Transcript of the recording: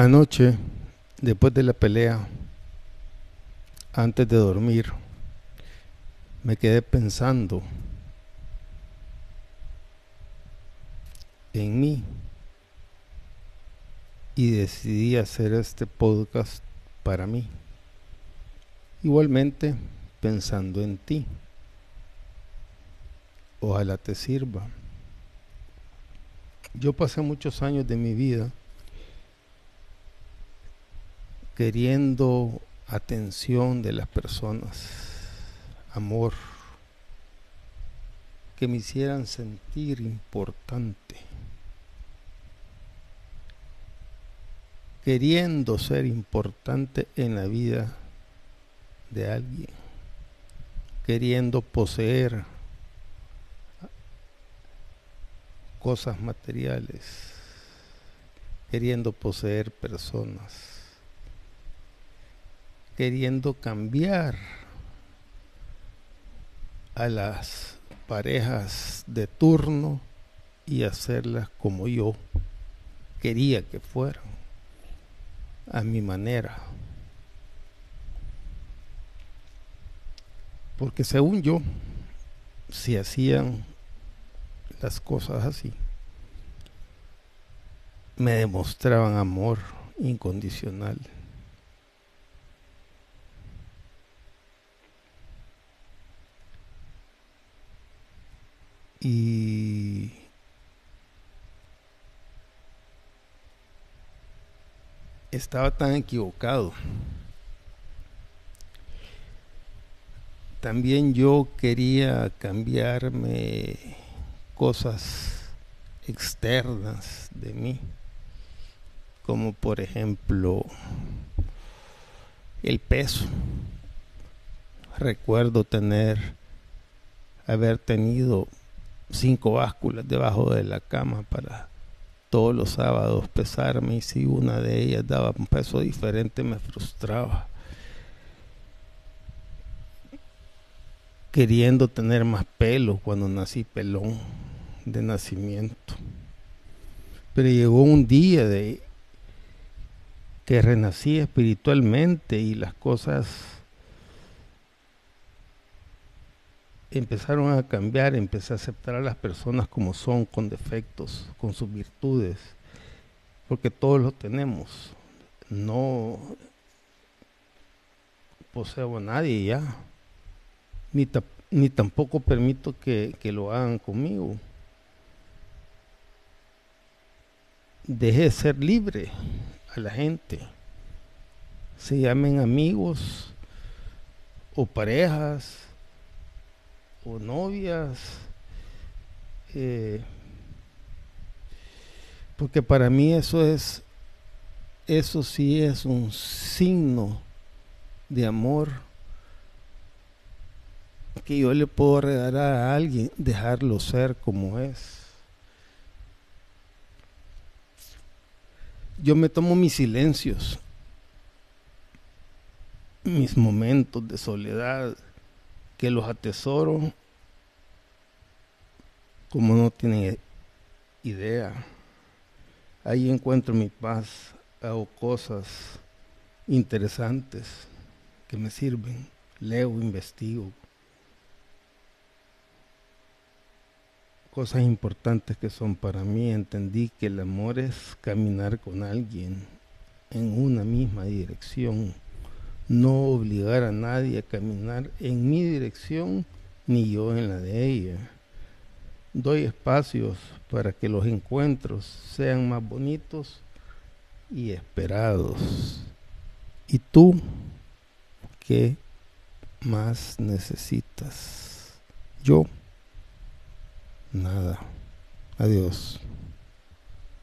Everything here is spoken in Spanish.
Anoche, después de la pelea, antes de dormir, me quedé pensando en mí y decidí hacer este podcast para mí. Igualmente pensando en ti. Ojalá te sirva. Yo pasé muchos años de mi vida queriendo atención de las personas, amor, que me hicieran sentir importante, queriendo ser importante en la vida de alguien, queriendo poseer cosas materiales, queriendo poseer personas, queriendo cambiar a las parejas de turno y hacerlas como yo quería que fueran, a mi manera. Porque según yo, si hacían las cosas así, me demostraban amor incondicional. Y estaba tan equivocado. También yo quería cambiarme cosas externas de mí, como por ejemplo el peso. Recuerdo tener, haber tenido cinco básculas debajo de la cama para todos los sábados pesarme y si una de ellas daba un peso diferente me frustraba. Queriendo tener más pelo cuando nací pelón de nacimiento. Pero llegó un día de que renací espiritualmente y las cosas empezaron a cambiar, empecé a aceptar a las personas como son, con defectos, con sus virtudes, porque todos lo tenemos. No poseo a nadie ya, ni, ni tampoco permito que, que lo hagan conmigo. Deje de ser libre a la gente. Se llamen amigos o parejas o novias. Eh, porque para mí eso es, eso sí es un signo de amor que yo le puedo regalar a alguien, dejarlo ser como es. Yo me tomo mis silencios, mis momentos de soledad que los atesoro como no tienen idea. Ahí encuentro mi paz, hago cosas interesantes que me sirven, leo, investigo. Cosas importantes que son para mí, entendí que el amor es caminar con alguien en una misma dirección no obligar a nadie a caminar en mi dirección ni yo en la de ella. Doy espacios para que los encuentros sean más bonitos y esperados. ¿Y tú qué más necesitas? Yo, nada. Adiós.